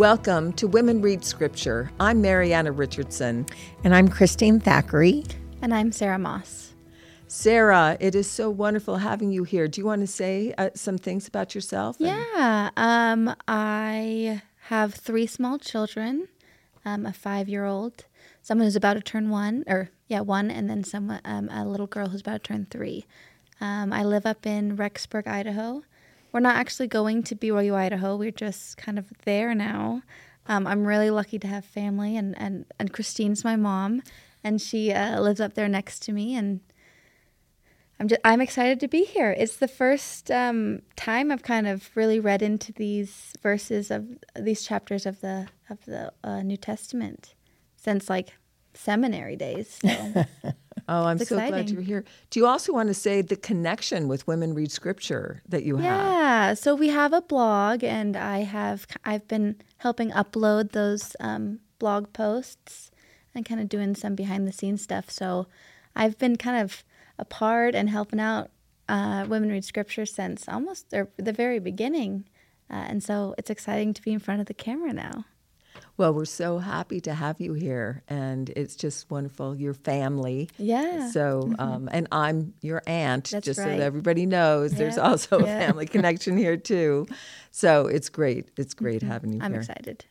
Welcome to Women Read Scripture. I'm Marianna Richardson. And I'm Christine Thackeray. And I'm Sarah Moss. Sarah, it is so wonderful having you here. Do you want to say uh, some things about yourself? Yeah. Um, I have three small children um, a five year old, someone who's about to turn one, or yeah, one, and then someone, um, a little girl who's about to turn three. Um, I live up in Rexburg, Idaho. We're not actually going to BYU, Idaho. We're just kind of there now. Um, I'm really lucky to have family, and, and, and Christine's my mom, and she uh, lives up there next to me. And I'm just I'm excited to be here. It's the first um, time I've kind of really read into these verses of these chapters of the of the uh, New Testament since like seminary days. So. oh, I'm so glad you're here. Do you also want to say the connection with Women Read Scripture that you yeah, have? Yeah, so we have a blog, and I have I've been helping upload those um, blog posts and kind of doing some behind the scenes stuff. So I've been kind of a part and helping out uh, Women Read Scripture since almost the very beginning. Uh, and so it's exciting to be in front of the camera now. Well, we're so happy to have you here, and it's just wonderful. Your family, yeah. So, mm-hmm. um, and I'm your aunt, That's just right. so that everybody knows. Yeah. There's also yeah. a family connection here too. So it's great. It's great mm-hmm. having you I'm here. I'm excited.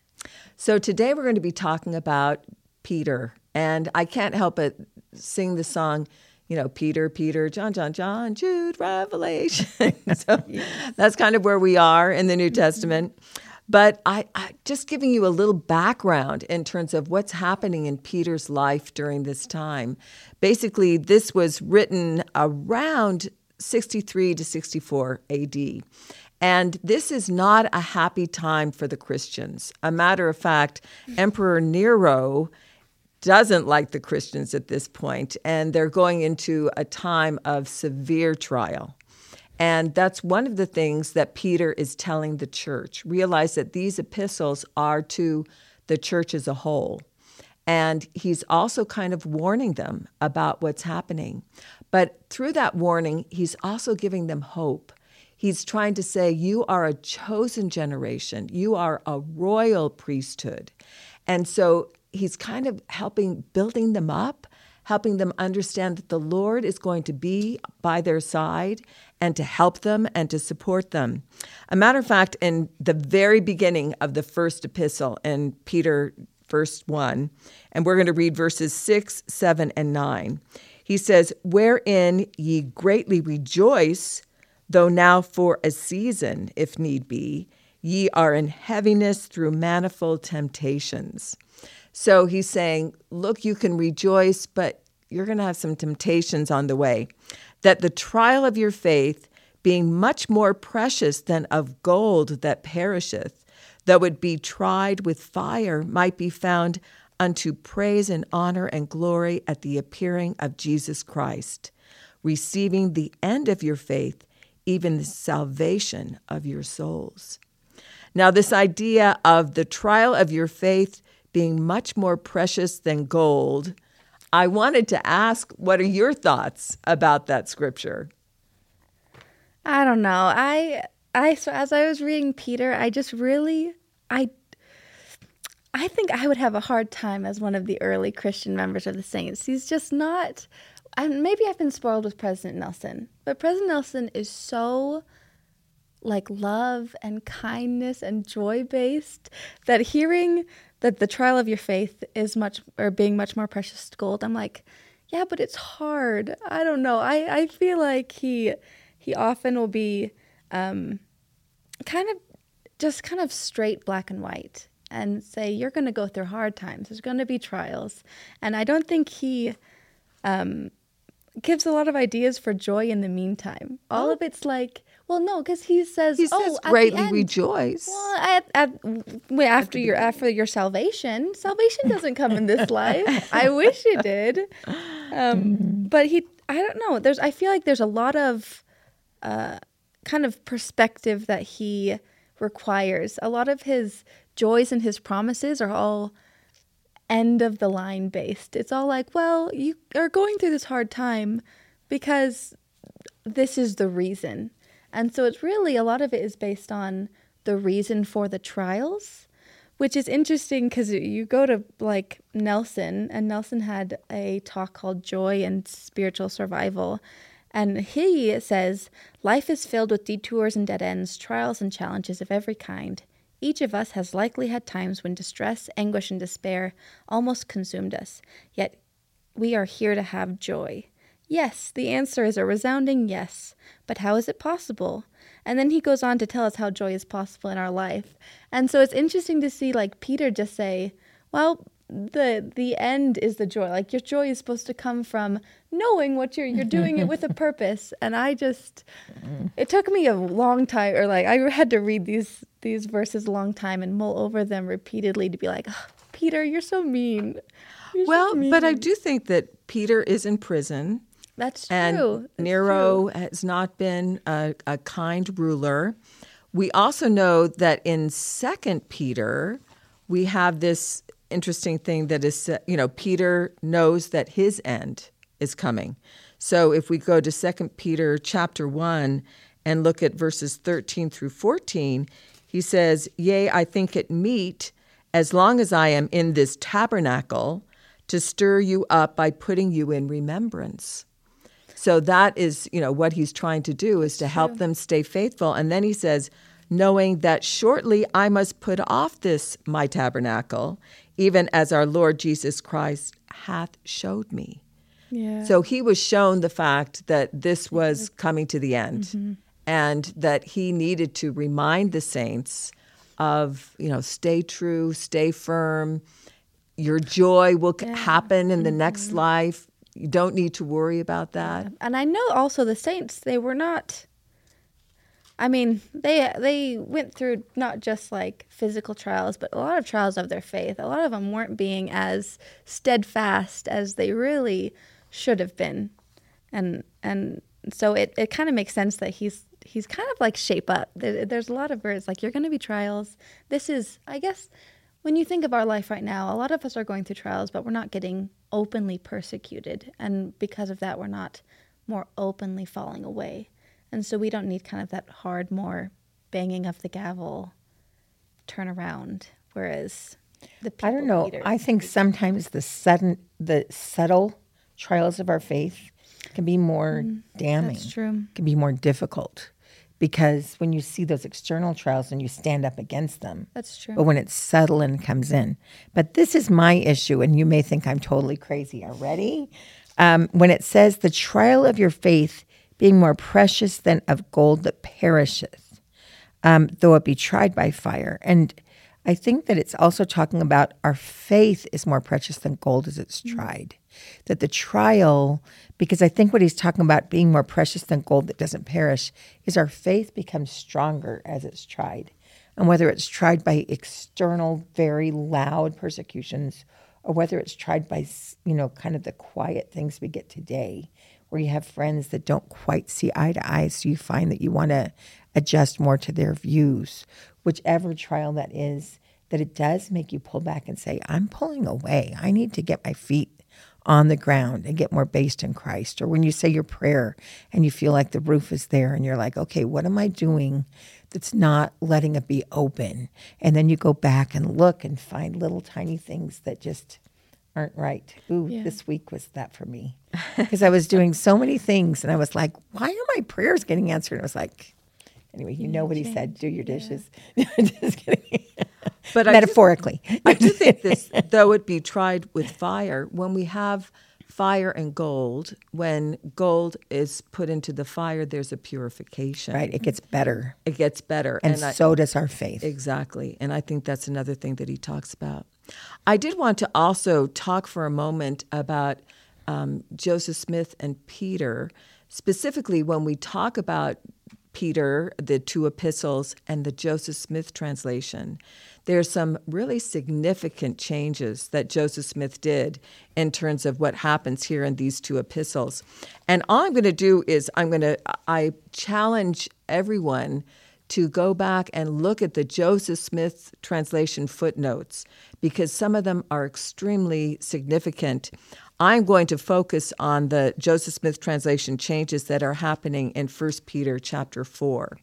So today we're going to be talking about Peter, and I can't help but sing the song you know, Peter, Peter, John, John, John, Jude, Revelation. so yes. that's kind of where we are in the New Testament. But I, I, just giving you a little background in terms of what's happening in Peter's life during this time. Basically, this was written around 63 to 64 AD. And this is not a happy time for the Christians. A matter of fact, Emperor Nero doesn't like the Christians at this point, and they're going into a time of severe trial. And that's one of the things that Peter is telling the church. Realize that these epistles are to the church as a whole. And he's also kind of warning them about what's happening. But through that warning, he's also giving them hope. He's trying to say, You are a chosen generation, you are a royal priesthood. And so he's kind of helping building them up, helping them understand that the Lord is going to be by their side and to help them and to support them. A matter of fact, in the very beginning of the first epistle in Peter, first one, and we're going to read verses six, seven, and nine. He says, Wherein ye greatly rejoice, though now for a season, if need be, ye are in heaviness through manifold temptations so he's saying, look, you can rejoice, but you're going to have some temptations on the way. That the trial of your faith, being much more precious than of gold that perisheth, though it be tried with fire, might be found unto praise and honor and glory at the appearing of Jesus Christ, receiving the end of your faith, even the salvation of your souls. Now, this idea of the trial of your faith being much more precious than gold. I wanted to ask, what are your thoughts about that scripture? I don't know. I I so as I was reading Peter, I just really I I think I would have a hard time as one of the early Christian members of the saints. He's just not and maybe I've been spoiled with President Nelson, but President Nelson is so like love and kindness and joy based that hearing that the trial of your faith is much or being much more precious gold. I'm like yeah but it's hard. I don't know. I, I feel like he he often will be um, kind of just kind of straight black and white and say you're going to go through hard times. There's going to be trials. And i don't think he um, gives a lot of ideas for joy in the meantime. All oh. of it's like well, no, because he says, he "Oh, says greatly rejoice." Well, at, at, after your after your salvation, salvation doesn't come in this life. I wish it did, um, but he. I don't know. There's. I feel like there's a lot of uh, kind of perspective that he requires. A lot of his joys and his promises are all end of the line based. It's all like, well, you are going through this hard time because this is the reason and so it's really a lot of it is based on the reason for the trials. which is interesting because you go to like Nelson, and Nelson had a talk called Joy and Spiritual Survival. And he says, Life is filled with detours and dead ends, trials and challenges of every kind. Each of us has likely had times when distress, anguish, and despair almost consumed us, yet we are here to have joy. Yes, the answer is a resounding yes. But how is it possible? And then he goes on to tell us how joy is possible in our life. And so it's interesting to see like Peter just say, well, the the end is the joy. Like your joy is supposed to come from knowing what you're you're doing it with a purpose. And I just it took me a long time or like I had to read these these verses a long time and mull over them repeatedly to be like, oh, Peter, you're so mean. You're well, so mean. but I do think that Peter is in prison. That's true. And Nero true. has not been a, a kind ruler. We also know that in Second Peter, we have this interesting thing that is, uh, you know, Peter knows that his end is coming. So if we go to Second Peter chapter 1 and look at verses 13 through 14, he says, Yea, I think it meet, as long as I am in this tabernacle, to stir you up by putting you in remembrance. So that is, you know, what he's trying to do is to help them stay faithful. And then he says, knowing that shortly I must put off this my tabernacle, even as our Lord Jesus Christ hath showed me. Yeah. So he was shown the fact that this was coming to the end and that he needed to remind the saints of, you know, stay true, stay firm. Your joy will c happen in the next life. You don't need to worry about that. and I know also the saints they were not I mean, they they went through not just like physical trials, but a lot of trials of their faith. A lot of them weren't being as steadfast as they really should have been, and and so it, it kind of makes sense that he's he's kind of like shape up. There, there's a lot of words like you're going to be trials. This is, I guess, when you think of our life right now, a lot of us are going through trials, but we're not getting openly persecuted, and because of that, we're not more openly falling away. And so we don't need kind of that hard, more banging of the gavel turn around. Whereas the people I don't know. leaders- I think sometimes the sudden, the subtle trials of our faith can be more mm, damning. that's true. Can be more difficult because when you see those external trials and you stand up against them, That's true. but when it's subtle and comes in. But this is my issue, and you may think I'm totally crazy already. Um, when it says the trial of your faith being more precious than of gold that perisheth, um, though it be tried by fire. And I think that it's also talking about our faith is more precious than gold as it's tried. That the trial, because I think what he's talking about being more precious than gold that doesn't perish, is our faith becomes stronger as it's tried. And whether it's tried by external, very loud persecutions, or whether it's tried by, you know, kind of the quiet things we get today, where you have friends that don't quite see eye to eye, so you find that you want to adjust more to their views, whichever trial that is, that it does make you pull back and say, I'm pulling away. I need to get my feet on the ground and get more based in Christ. Or when you say your prayer and you feel like the roof is there and you're like, okay, what am I doing that's not letting it be open? And then you go back and look and find little tiny things that just aren't right. Ooh, Yeah. this week was that for me. Because I was doing so many things and I was like, why are my prayers getting answered? And I was like, anyway, you know what he said do your dishes. Just kidding. But I do- Metaphorically. I do think this, though it be tried with fire, when we have fire and gold, when gold is put into the fire, there's a purification. right. It gets better. It gets better. And, I- so does our faith. Exactly. And I think that's another thing that he talks about. I did want to also talk for a moment about um, Joseph Smith and Peter, specifically when we talk about Peter, the two epistles, and the Joseph Smith translation. there are some really significant changes that Joseph Smith did in terms of what happens here in these two epistles. And all I'm going to do is I'm going to I challenge everyone to go back and look at the Joseph Smith translation footnotes because some of them are extremely significant. I'm going to focus on the Joseph Smith translation changes that are happening in 1 Peter chapter 4.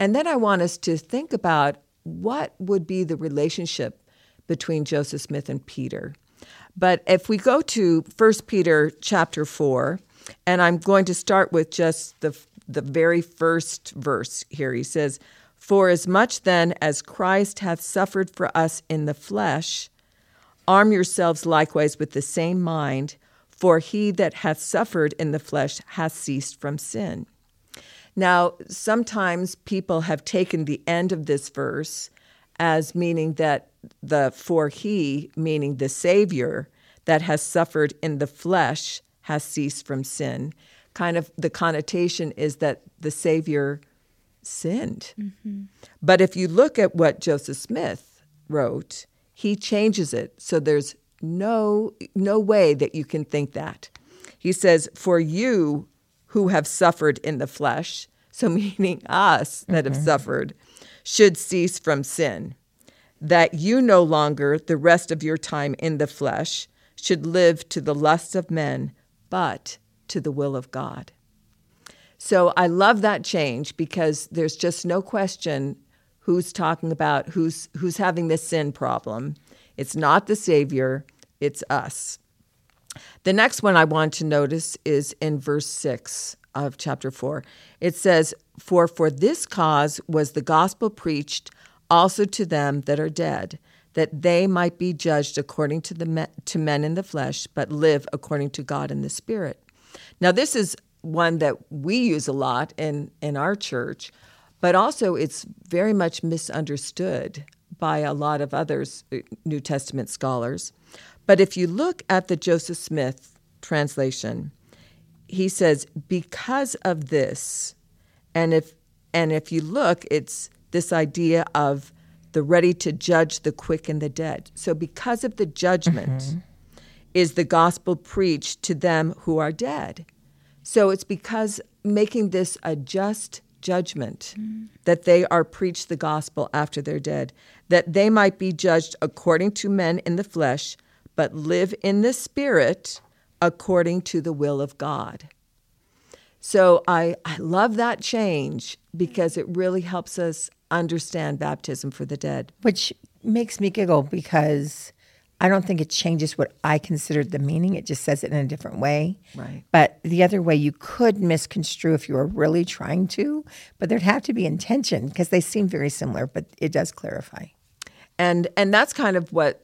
And then I want us to think about what would be the relationship between Joseph Smith and Peter. But if we go to 1 Peter chapter 4, and I'm going to start with just the, the very first verse here. He says, For as much then as Christ hath suffered for us in the flesh, arm yourselves likewise with the same mind, for he that hath suffered in the flesh hath ceased from sin. Now, sometimes people have taken the end of this verse as meaning that the for he, meaning the Savior that has suffered in the flesh, has ceased from sin. Kind of the connotation is that the Savior sinned. Mm-hmm. But if you look at what Joseph Smith wrote, he changes it. So there's no no way that you can think that. He says, "For you who have suffered in the flesh, so meaning us that mm-hmm. have suffered, should cease from sin, that you no longer the rest of your time in the flesh should live to the lusts of men, but to the will of God. So I love that change because there's just no question who's talking about who's who's having this sin problem. It's not the savior, it's us. The next one I want to notice is in verse 6 of chapter 4. It says, "For for this cause was the gospel preached also to them that are dead, that they might be judged according to the me- to men in the flesh, but live according to God in the spirit. Now, this is one that we use a lot in in our church, but also it's very much misunderstood by a lot of others, uh, New Testament scholars. But if you look at the Joseph Smith translation, he says, because of this, and if and if you look, it's this idea of the ready to judge the quick and the dead. So, because of the judgment, mm-hmm. is the gospel preached to them who are dead. So, it's because making this a just judgment mm. that they are preached the gospel after they're dead, that they might be judged according to men in the flesh, but live in the spirit according to the will of God. So I, I love that change because it really helps us understand baptism for the dead. Which makes me giggle because I don't think it changes what I considered the meaning. It just says it in a different way. Right. But the other way you could misconstrue if you were really trying to, but there'd have to be intention because they seem very similar, but it does clarify. And and that's kind of what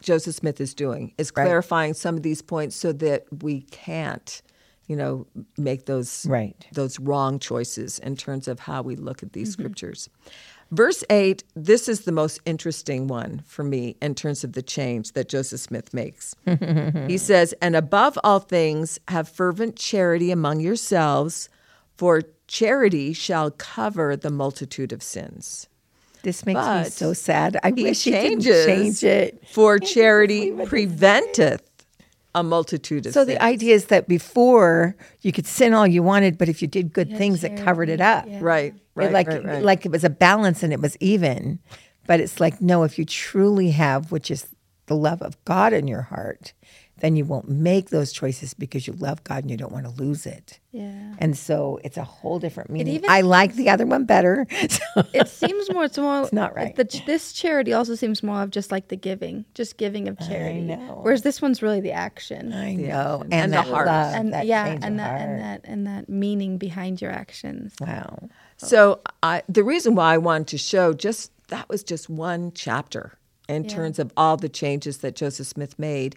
Joseph Smith is doing is clarifying right. some of these points so that we can't you know, make those right. those wrong choices in terms of how we look at these mm-hmm. scriptures. Verse 8, this is the most interesting one for me in terms of the change that Joseph Smith makes. he says, And above all things, have fervent charity among yourselves, for charity shall cover the multitude of sins. This makes but me so sad. I he wish changes he didn't change it. For charity preventeth a multitude of sins. so the idea is that before you could sin all you wanted but if you did good things charity. it covered it up yeah. right right, like right, right. like it was a balance and it was even but it's like no if you truly have which is the love of god in your heart then you won't make those choices because you love God and you don't want to lose it. Yeah. And so it's a whole different meaning. Even, I like the other one better. So. It seems more. It's more. It's not right. The, this charity also seems more of just like the giving, just giving of charity. I know. Whereas this one's really the action. I know. And, and the heart. Love, and that yeah, and that heart. and that and that meaning behind your actions. Wow. So I, the reason why I wanted to show just that was just one chapter in yeah. terms of all the changes that Joseph Smith made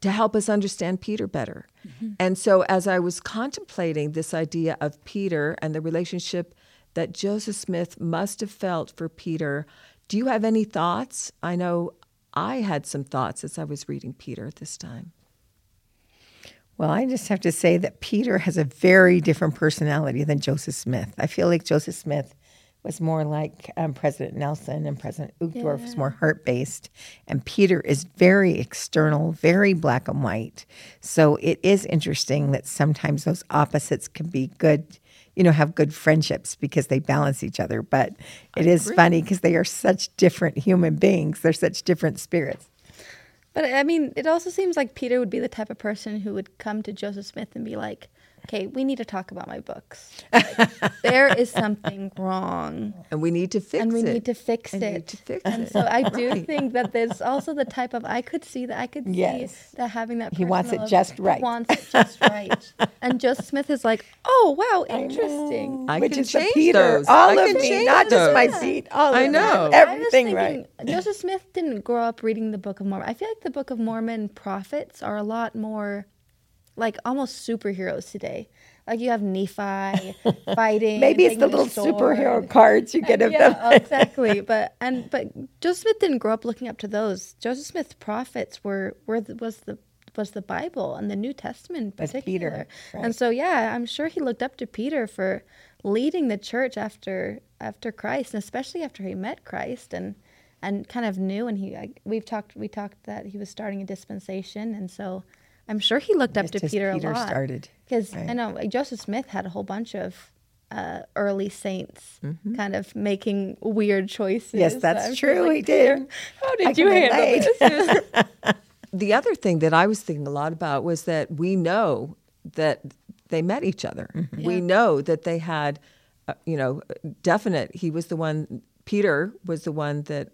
to help us understand Peter better. Mm-hmm. And so, as I was contemplating this idea of Peter and the relationship that Joseph Smith must have felt for Peter, do you have any thoughts? I know I had some thoughts as I was reading Peter at this time. Well, I just have to say that Peter has a very different personality than Joseph Smith. I feel like Joseph Smith was more like um, President Nelson, and President Uchtdorf yeah. was more heart based. And Peter is very external, very black and white. So it is interesting that sometimes those opposites can be good, you know, have good friendships because they balance each other. But it I is agree. funny because they are such different human beings, they're such different spirits. But I mean, it also seems like Peter would be the type of person who would come to Joseph Smith and be like, okay, we need to talk about my books. Like, there is something wrong, And we need to fix it. and we it. need to fix I it. need to fix and it. so I do Right. think that there's also the type of I could see that I could Yes. see that having that He wants it personal- just he right. Wants it just right. and Joseph Smith is like, oh wow, interesting. I Which can is the Peter. those. All I of can me, change not just my seat. All I of me. know. I was Everything thinking, right. Joseph Smith didn't grow up reading the Book of Mormon. I feel like the Book of Mormon prophets are a lot more like almost superheroes today. Like you have Nephi fighting. Maybe it's the little superhero cards you get of yeah, them. Oh, exactly. But and but Joseph Smith didn't grow up looking up to those. Joseph Smith's prophets were were the, was the was the Bible and the New Testament in particular. Peter, right. And so yeah, I'm sure he looked up to Peter for leading the church after after Christ, and especially after he met Christ and and kind of knew. And he I, we've talked we talked that he was starting a dispensation, and so I'm sure he looked up Just to Peter, Peter a lot started, because right. I know like, Joseph Smith had a whole bunch of uh, early saints Mm-hmm. kind of making weird choices. Yes, that's I'm true, like, he did. "Peter, How I did you handle relate." this? the other thing that I was thinking a lot about was that we know that they met each other. We Yeah. know that they had, uh, you know, definite. He was the one. Peter was the one that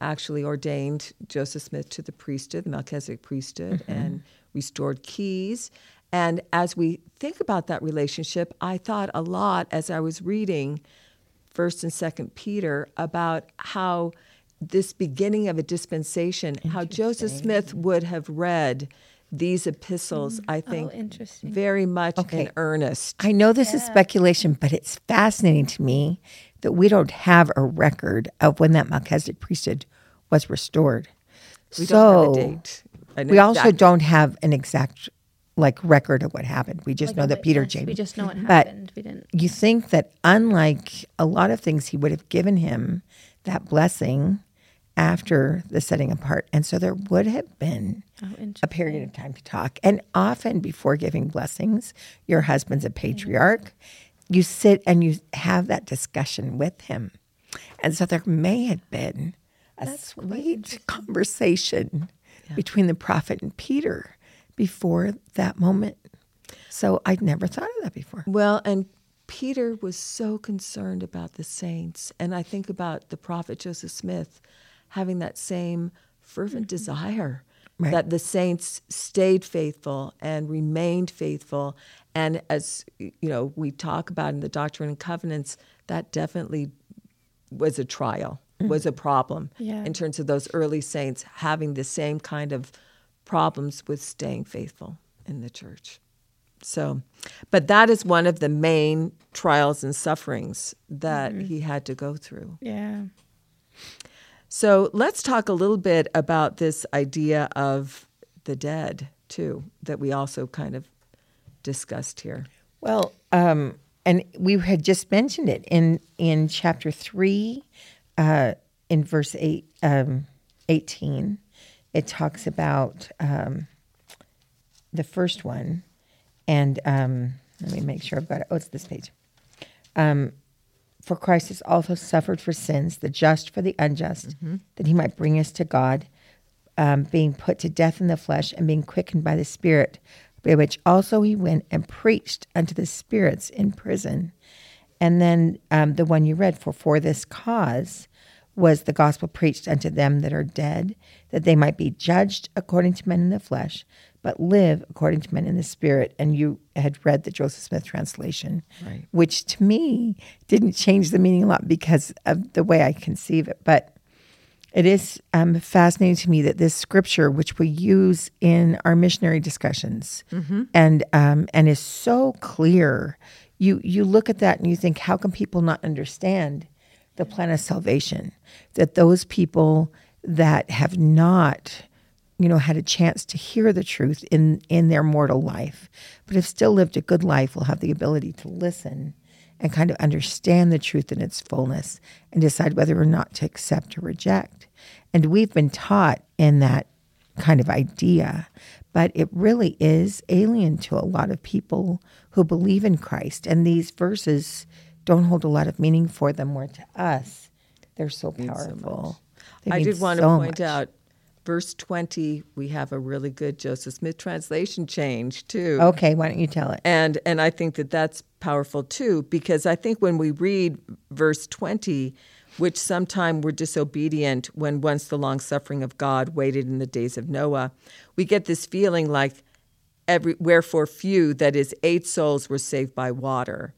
actually ordained Joseph Smith to the priesthood, the Melchizedek priesthood, and restored keys. And as we think about that relationship, I thought a lot as I was reading First and Second Peter about how this beginning of a dispensation, how Joseph Smith would have read these epistles, mm. I oh, think, interesting. very much Okay. in earnest. I know this is speculation, but it's fascinating to me that we don't have a record of when that Melchizedek priesthood was restored. We so don't have a date. an we also don't have an exact like record of what happened. We just Like know that Peter changed. We just know what happened. But. We didn't. you think that unlike a lot of things, he would have given him that blessing after the setting apart, and so there would have been Oh, a period of time to talk. And often before giving blessings, your husband's a mm-hmm. patriarch. You sit and you have that discussion with him. And so there may have been a sweet conversation between the prophet and Peter before that moment. So I'd never thought of that before. Well, and Peter was so concerned about the saints. And I think about the prophet Joseph Smith having that same fervent mm-hmm. desire Right. that the saints stayed faithful and remained faithful. And as you know, we talk about in the Doctrine and Covenants, that definitely was a trial, was a problem Yeah. in terms of those early saints having the same kind of problems with staying faithful in the church. So, but that is one of the main trials and sufferings that he had to go through. Yeah. So, let's talk a little bit about this idea of the dead, too, that we also kind of discussed here. Well, um, and we had just mentioned it in in chapter three, uh, in verse eight, um, eighteen. It talks about um, the first one, and um, let me make sure I've got it. Oh, it's this page. Um, for Christ has also suffered for sins, the just for the unjust, that he might bring us to God, um, being put to death in the flesh and being quickened by the Spirit, by which also he went and preached unto the spirits in prison. And then um, the one you read, for for this cause was the gospel preached unto them that are dead, that they might be judged according to men in the flesh, but live according to men in the spirit. And you had read the Joseph Smith translation, Right. which to me didn't change the meaning a lot because of the way I conceive it. But it is um, fascinating to me that this scripture, which we use in our missionary discussions, and um, and is so clear, you you look at that and you think, how can people not understand the plan of salvation? That those people that have not, you know, had a chance to hear the truth in in their mortal life, but have still lived a good life, will have the ability to listen and kind of understand the truth in its fullness and decide whether or not to accept or reject. And we've been taught in that kind of idea, but it really is alien to a lot of people who believe in Christ. And these verses don't hold a lot of meaning for them, where to us, they're so powerful. They I did want to point much. out verse 20, we have a really good Joseph Smith translation change too. Okay, why don't you tell it? And and I think that that's powerful too because I think when we read verse 20, which sometime were disobedient when once the long suffering of God waited in the days of Noah, we get this feeling like every wherefore few that is eight souls were saved by water.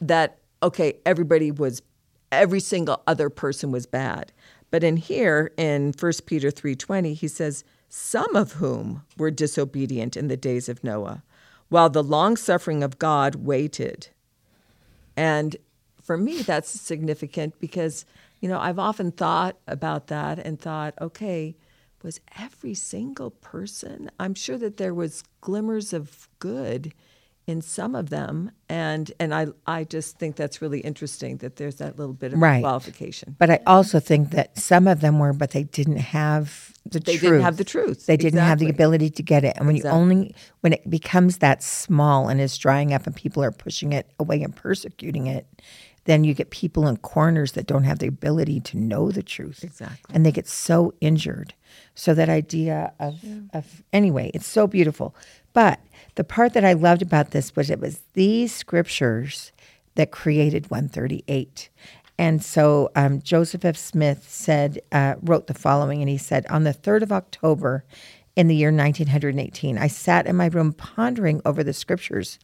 That okay, everybody was every single other person was bad. But in here in 1 Peter 3:20 he says some of whom were disobedient in the days of Noah while the long suffering of God waited. And for me that's significant because you know I've often thought about that and thought okay was every single person I'm sure that there was glimmers of good in some of them and and I I just think that's really interesting that there's that little bit of Right. qualification. But I also think that some of them were, but they didn't have the They truth. didn't have the truth. They didn't have the ability to get it. And when you only when it becomes that small and is drying up and people are pushing it away and persecuting it, then you get people in corners that don't have the ability to know the truth. Exactly. And they get so injured. So that idea of of anyway, it's so beautiful. But the part that I loved about this was it was these scriptures that created 138. And so um, Joseph F. Smith said, uh, wrote the following, and he said, On the 3rd of October in the year 1918, I sat in my room pondering over the scriptures.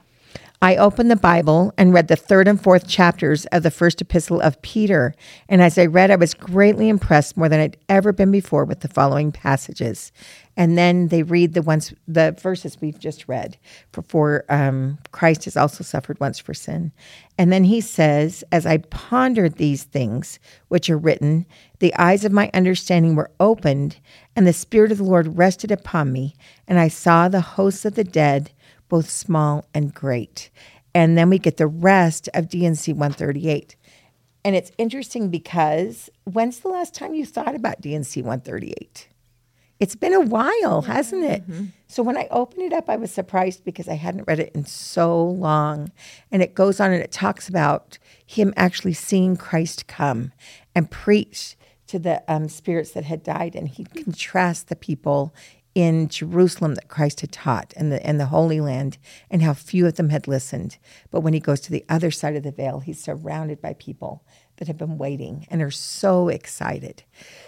I opened the Bible and read the third and fourth chapters of the first epistle of Peter. And as I read, I was greatly impressed more than I'd ever been before with the following passages. And then they read the ones, the verses we've just read. For, for um, Christ has also suffered once for sin. And then he says, As I pondered these things which are written, the eyes of my understanding were opened, and the Spirit of the Lord rested upon me, and I saw the hosts of the dead both small and great. And then we get the rest of D&C 138. And it's interesting because when's the last time you thought about D&C 138? It's been a while, hasn't it? So when I opened it up, I was surprised because I hadn't read it in so long. And it goes on and it talks about him actually seeing Christ come and preach to the um, spirits that had died. And he contrasts the people in Jerusalem that Christ had taught and the and the Holy Land and how few of them had listened. But when he goes to the other side of the veil, he's surrounded by people that have been waiting and are so excited.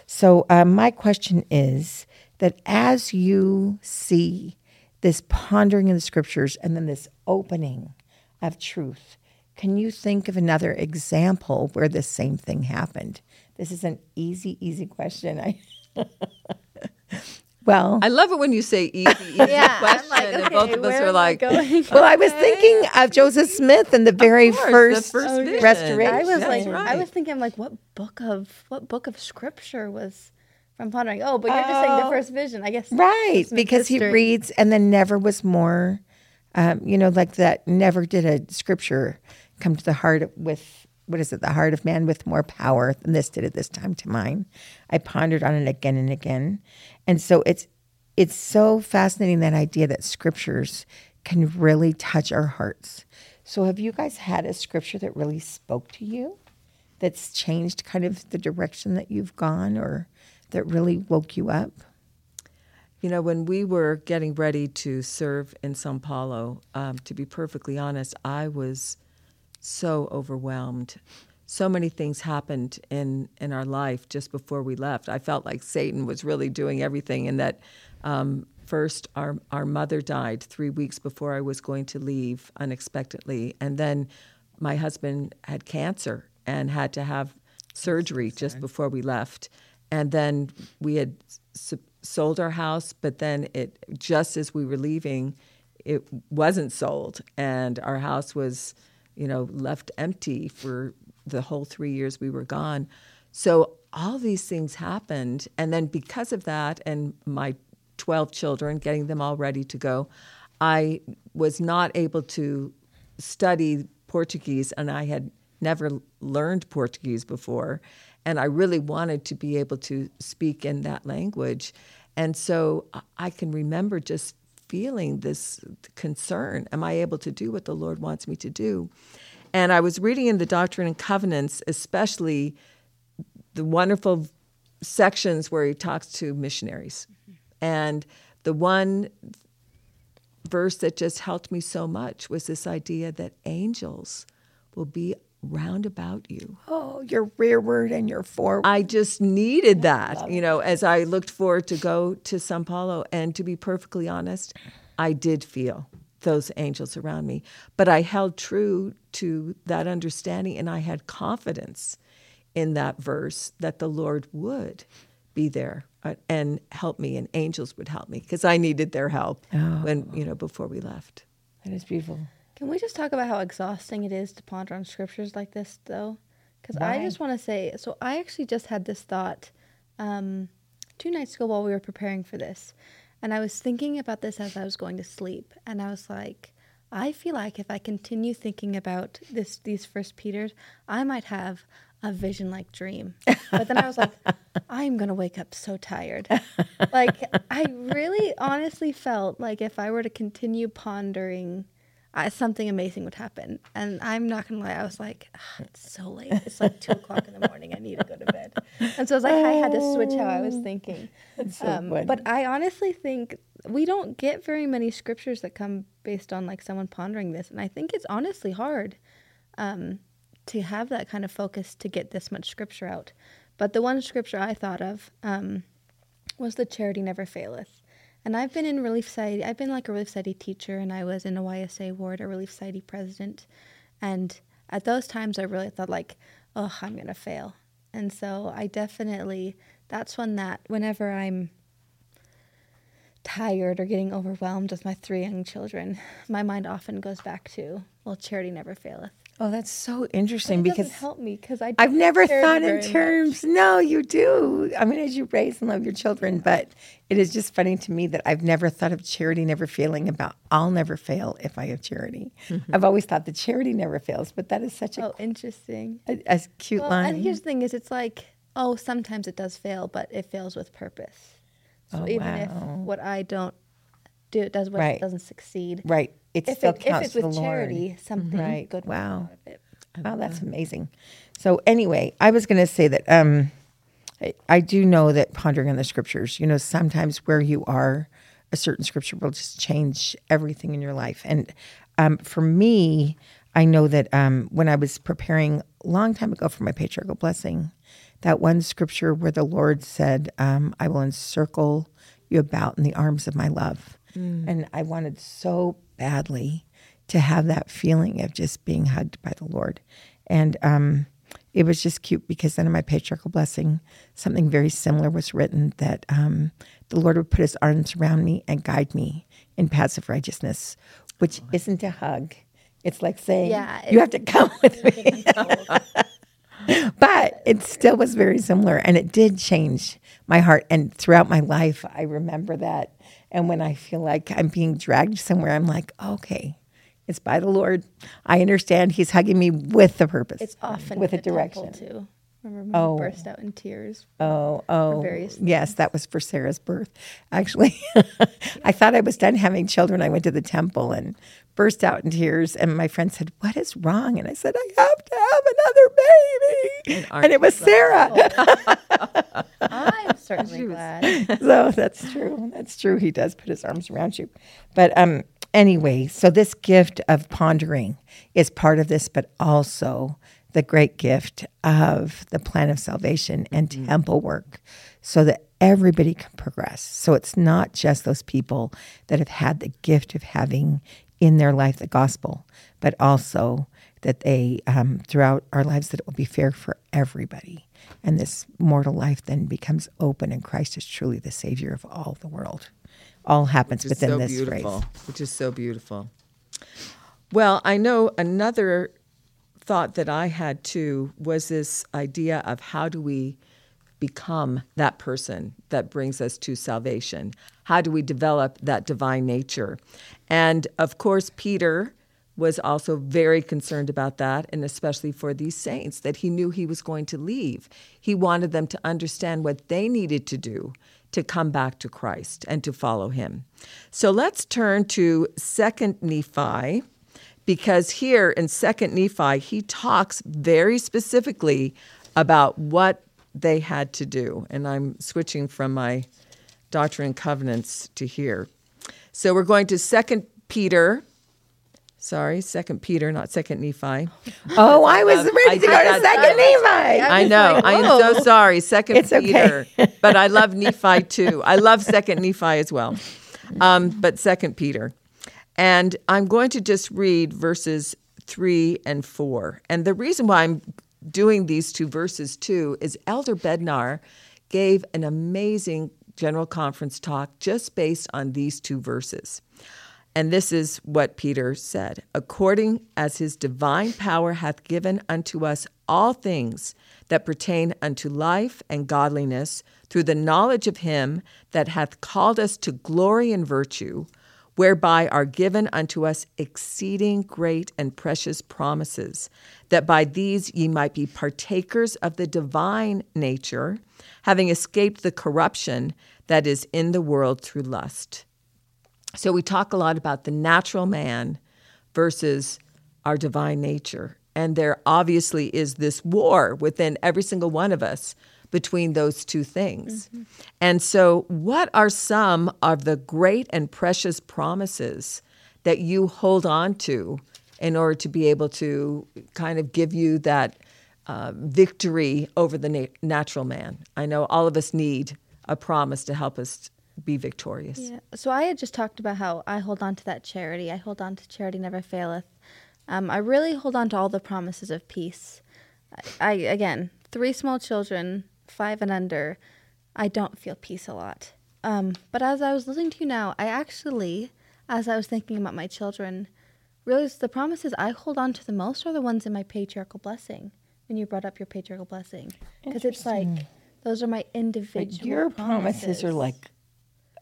So uh, my question is that as you see this pondering in the scriptures and then this opening of truth, can you think of another example where the same thing happened? This is an easy, easy question. I well, I love it when you say easy, easy Yeah, question, I'm like, and both of us where are am I like, going? Well, I was thinking of Joseph Smith and the very course, the first, first Oh, restoration. I was That's like, I was thinking like, what book of what book of scripture was from pondering? Oh, but you're just saying the Oh. first vision, I guess. right, Smith because he reads and then never was more, um, you know, like that. Never did a scripture come to the heart with what is it? The heart of man with more power than this did at this time to mine. I pondered on it again and again, and so it's it's so fascinating that idea that scriptures can really touch our hearts. So, have you guys had a scripture that really spoke to you? that's changed kind of the direction that you've gone or that really woke you up? You know, when we were getting ready to serve in Sao Paulo, um, to be perfectly honest, I was so overwhelmed. So many things happened in, in our life just before we left. I felt like Satan was really doing everything, and that um, first our, our mother died three weeks before I was going to leave unexpectedly. And then my husband had cancer and had to have surgery just before we left. And then we had s- sold our house, but then it just as we were leaving, it wasn't sold, and our house was, you know, left empty for the whole three years we were gone. So all these things happened, and then because of that, and my twelve children, getting them all ready to go, I was not able to study Portuguese, and I had never learned Portuguese before. And I really wanted to be able to speak in that language. And so I can remember just feeling this concern Am I able to do what the Lord wants me to do? And I was reading in the Doctrine and Covenants, especially the wonderful sections where he talks to missionaries And the one verse that just helped me so much was this idea that angels will be round about you. Oh, your rearward and your forward. I just needed that, you know, as I looked forward to go to Sao Paulo. And to be perfectly honest, I did feel those angels around me. But I held true to that understanding and I had confidence in that verse that the Lord would be there uh, and help me and angels would help me because I needed their help when, you know, before we left. that is beautiful. Can we just talk about how exhausting it is to ponder on scriptures like this, though? Because I just want to say, so I actually just had this thought um, two nights ago while we were preparing for this. And I was thinking about this as I was going to sleep. And I was like, I feel like if I continue thinking about this, these first Peters, I might have a vision like dream. But then I was like, I'm going to wake up so tired. Like, I really honestly felt like if I were to continue pondering I, something amazing would happen. And I'm not gonna lie, I was like, "Ah, it's so late. It's like two o'clock in the morning. I need to go to bed. And so I was like, I had to switch how I was thinking. So Um, but I honestly think we don't get very many scriptures that come based on like someone pondering this, and I think it's honestly hard um, to have that kind of focus to get this much scripture out. But the one scripture I thought of um, was the charity never faileth. And I've been in Relief Society, I've been like a Relief Society teacher, and I was in a YSA ward, a Relief Society president. And at those times, I really thought, like, oh, I'm going to fail. And so I definitely, that's one that whenever I'm tired or getting overwhelmed with my three young children, my mind often goes back to, well, charity never faileth. Oh, that's so interesting because help me because I I've never thought in very much. terms. No, you do. I mean, as you raise and love your children, but it is just funny to me that I've never thought of charity never failing about I'll never fail if I have charity. Mm-hmm. I've always thought that charity never fails, but that is such a, Oh, interesting. a, a cute Well, line. and here's the thing: is it's like, oh, sometimes it does fail, but it fails with purpose. So Oh, even if wow. what I don't do it does what Right. doesn't succeed, right. It if, still it, if counts it's for the with Lord. charity, something Right. good will Wow. come out of it. Wow, that's amazing. So anyway, I was going to say that um, I, I do know that pondering on the scriptures, you know, sometimes where you are, a certain scripture will just change everything in your life. And um, for me, I know that um, when I was preparing a long time ago for my patriarchal blessing, that one scripture where the Lord said, um, "I will encircle you about in the arms of my love," and I wanted so badly to have that feeling of just being hugged by the Lord. And um, it was just cute because then in my patriarchal blessing, something very similar was written that um, the Lord would put his arms around me and guide me in paths of righteousness, which isn't a hug. It's like saying, Yeah, you have to come with me. but it still was very similar and it did change my heart and throughout my life i remember that and when i feel like i'm being dragged somewhere i'm like okay it's by the lord i understand he's hugging me with the purpose It's often with a at the temple, direction too. Remember when Oh. burst out in tears? Oh, oh, yes, that was for Sarah's birth. Actually, I thought I was done having children. I went to the temple and burst out in tears. And my friend said, "What is wrong?" And I said, "I have to have another baby." aren't And, it was Sarah. I'm certainly glad. so that's true. That's true. He does put his arms around you. But um, anyway, so this gift of pondering is part of this, but also the great gift of the plan of salvation and temple work so that everybody can progress. So it's not just those people that have had the gift of having in their life the gospel, but also that they, um, throughout our lives, that it will be fair for everybody. And this mortal life then becomes open, and Christ is truly the Savior of all the world. All happens within so this beautiful, phrase. which is so beautiful. Well, I know another thought that I had too was this idea of how do we become that person that brings us to salvation? How do we develop that divine nature? And of course, Peter was also very concerned about that, and especially for these saints that he knew he was going to leave. He wanted them to understand what they needed to do to come back to Christ and to follow him. So let's turn to 2nd Nephi because here in 2nd Nephi he talks very specifically about what they had to do. And I'm switching from my Doctrine and Covenants to hear. So we're going to Second Peter. Sorry, Second Peter, not Second Nephi. Oh, I was Um, ready I to did go to that- Second Nephi. I know. I am so sorry. Second It's okay. Peter. but I love Nephi too. I love Second Nephi as well. Um, but Second Peter. And I'm going to just read verses three and four. And the reason why I'm doing these two verses too is Elder Bednar gave an amazing general conference talk just based on these two verses. And this is what Peter said according as his divine power hath given unto us all things that pertain unto life and godliness through the knowledge of him that hath called us to glory and virtue, whereby are given unto us exceeding great and precious promises, that by these ye might be partakers of the divine nature, having escaped the corruption that is in the world through lust. So we talk a lot about the natural man versus our divine nature. And there obviously is this war within every single one of us between those two things. And so, what are some of the great and precious promises that you hold on to in order to be able to kind of give you that uh, victory over the na- natural man? I know all of us need a promise to help us be victorious. Yeah. So I had just talked about how I hold on to that charity. I hold on to charity never faileth. Um, I really hold on to all the promises of peace. I, I again, three small children, five and under. I don't feel peace a lot. Um, but as I was listening to you now, I actually, as I was thinking about my children, realized the promises I hold on to the most are the ones in my patriarchal blessing. When you brought up your patriarchal blessing, because it's like those are my individual. But your promises are like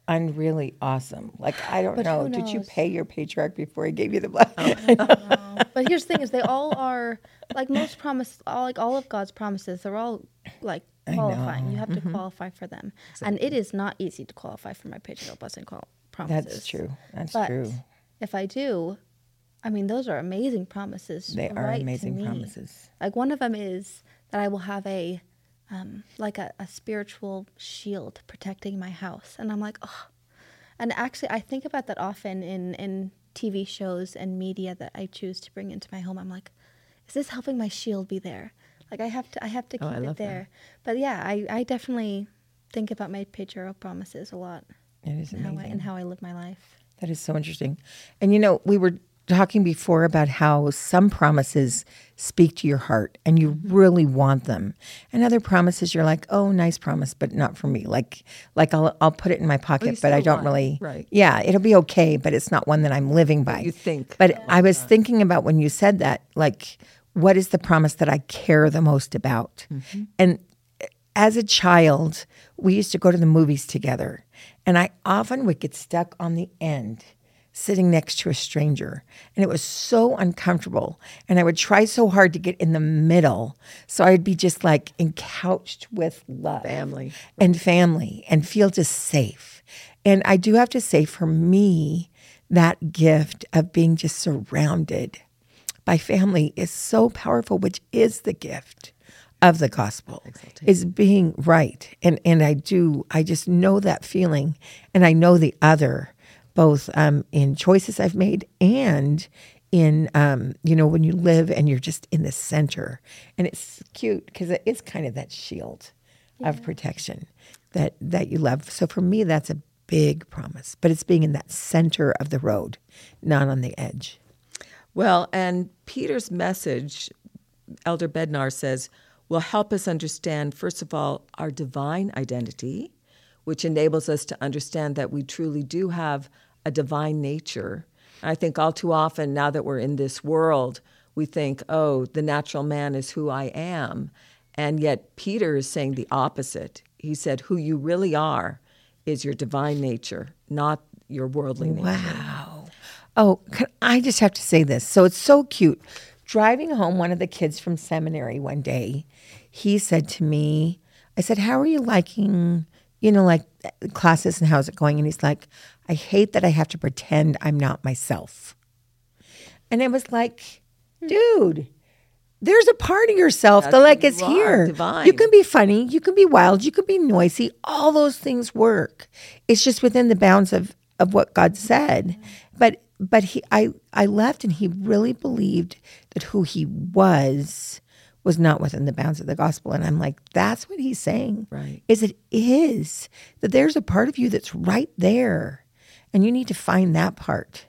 unreally awesome. Like I don't But know. Did you pay your patriarch before he gave you the blessing? but here's the thing: is they all are like most promise, all like all of God's promises. They're all like qualifying. You have Mm-hmm. to qualify for them, and it is not easy to qualify for my patriarchal blessing qual- promises. That's true. That's But true. if I do, I mean, those are amazing promises. They are right amazing promises. Like one of them is that I will have a, um, like a, a spiritual shield protecting my house, and I'm like, oh. And actually, I think about that often in in TV shows and media that I choose to bring into my home. I'm like, is this helping my shield be there? Like I have to, I have to Oh, keep I it love that. there. But yeah, I, I definitely think about my patriarchal promises a lot It is and how I and how I live my life. That is so interesting. And you know, we were talking before about how some promises speak to your heart and you mm-hmm. really want them. And other promises you're like, "Oh, nice promise, but not for me." Like like I'll I'll put it in my oh, pocket, but I don't want really right. Yeah, it'll be okay, but it's not one that I'm living by. you think. But I was thinking about when you said that, like what is the promise that I care the most about? Mm-hmm. And eh, as a child, we used to go to the movies together, and I often would get stuck on the end sitting next to a stranger. And it was so uncomfortable. And I would try so hard to get in the middle. So I'd be just like encouched with love Family. and family and feel just safe. And I do have to say, for me, that gift of being just surrounded by family is so powerful, which is the gift of the gospel is being right. And and i do i just know that feeling and i know the other both um, in choices i've made and in um, you know when you live and you're just in the center. And it's cute because it is kind of that shield of protection that that you love. So for me that's a big promise but it's being in that center of the road not on the edge Well, and Peter's message, Elder Bednar says, will help us understand, first of all, our divine identity, which enables us to understand that we truly do have a divine nature. And I think all too often, now that we're in this world, we think, oh, the natural man is who I am. And yet, Peter is saying the opposite. He said, who you really are is your divine nature, not your worldly nature. Wow. Oh, can, I just have to say this. So it's so cute. Driving home, one of the kids from seminary one day, he said to me, I said, How are you liking, you know, like classes and how's it going? And he's like, I hate that I have to pretend I'm not myself. And it was like, dude, there's a part of yourself that like is here. divine. You can be funny, you can be wild, you can be noisy. All those things work. It's just within the bounds of of what God said. But but he I I left and he really believed that who he was was not within the bounds of the gospel and I'm like that's what he's saying. Right. Is it is that there's a part of you that's right there and you need to find that part.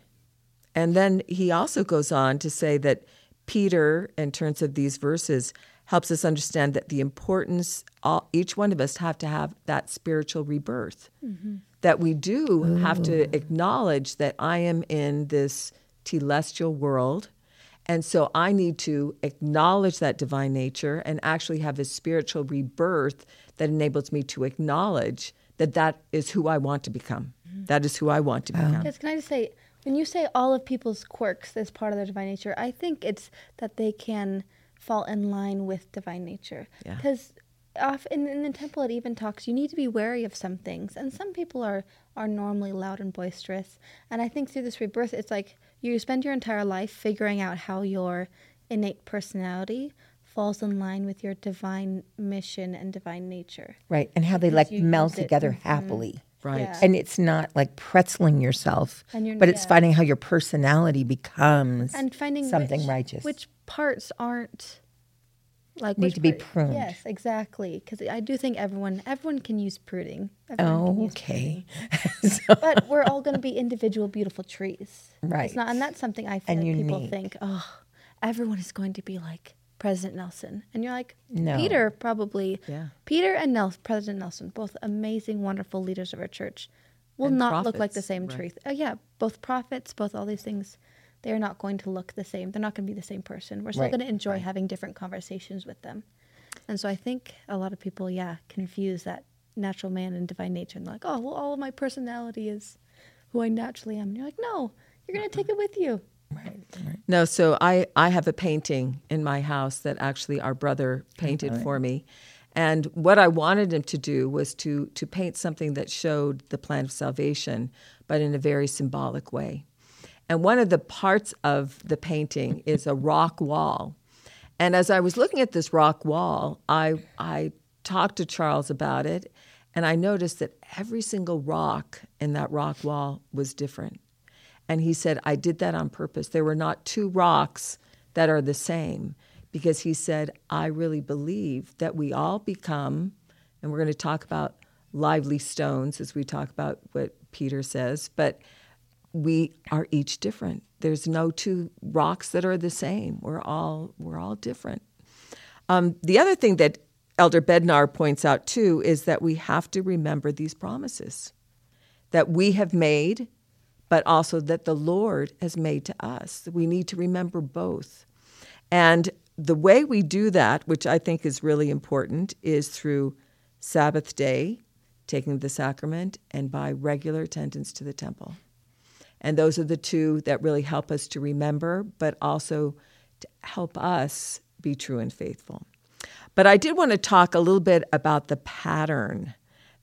And then he also goes on to say that Peter, in terms of these verses, helps us understand that the importance, all, each one of us have to have that spiritual rebirth. Mm-hmm. That we do have to acknowledge that I am in this telestial world. And so I need to acknowledge that divine nature and actually have a spiritual rebirth that enables me to acknowledge that that is who I want to become. Mm-hmm. That is who I want to oh. become. Yes, can I just say, when you say all of people's quirks as part of their divine nature, I think it's that they can fall in line with divine nature. Yeah. Because off in, in the temple, it even talks you need to be wary of some things, and some people are are normally loud and boisterous. And I think through this rebirth, it's like you spend your entire life figuring out how your innate personality falls in line with your divine mission and divine nature. Right. And how they Because like meld use it. together Mhm. Right. Yeah. And it's not like pretzeling yourself, And you're- but it's yeah. finding how your personality becomes and finding something which, righteous. Which parts aren't like Need to be pruned. Yes, exactly. Because I do think everyone everyone can use pruning. Everyone oh, use okay. pruning. but we're all going to be individual, beautiful trees. Right. It's not, and that's something I feel And like people think. Oh, everyone is going to be like President Nelson, and you're like No. Peter probably. Yeah. Peter and Nelson, President Nelson, both amazing, wonderful leaders of our church, will And not look like the same right. truth. Oh yeah, both prophets, both all these things. They are not going to look the same. They're not going to be the same person. We're still Right, going to enjoy having different conversations with them. And so I think a lot of people, yeah, confuse that natural man and divine nature and like, oh, well, all of my personality is who I naturally am. And you're like, no, you're going to take it with you. Right, right. No, so I, I have a painting in my house that actually our brother painted oh, for me. And what I wanted him to do was to, to paint something that showed the plan of salvation, but in a very symbolic way. And one of the parts of the painting is a rock wall. And as I was looking at this rock wall, I, I talked to Charles about it, and I noticed that every single rock in that rock wall was different. And he said, I did that on purpose. There were not two rocks that are the same because he said, I really believe that we all become, and we're going to talk about lively stones as we talk about what Peter says, but we are each different. There's no two rocks that are the same. We're all we're all different. Um, the other thing that Elder Bednar points out too is that we have to remember these promises that we have made, but also that the Lord has made to us. We need to remember both. And the way we do that, which I think is really important, is through Sabbath day, taking the sacrament, and by regular attendance to the temple. And those are the two that really help us to remember, but also to help us be true and faithful. But I did want to talk a little bit about the pattern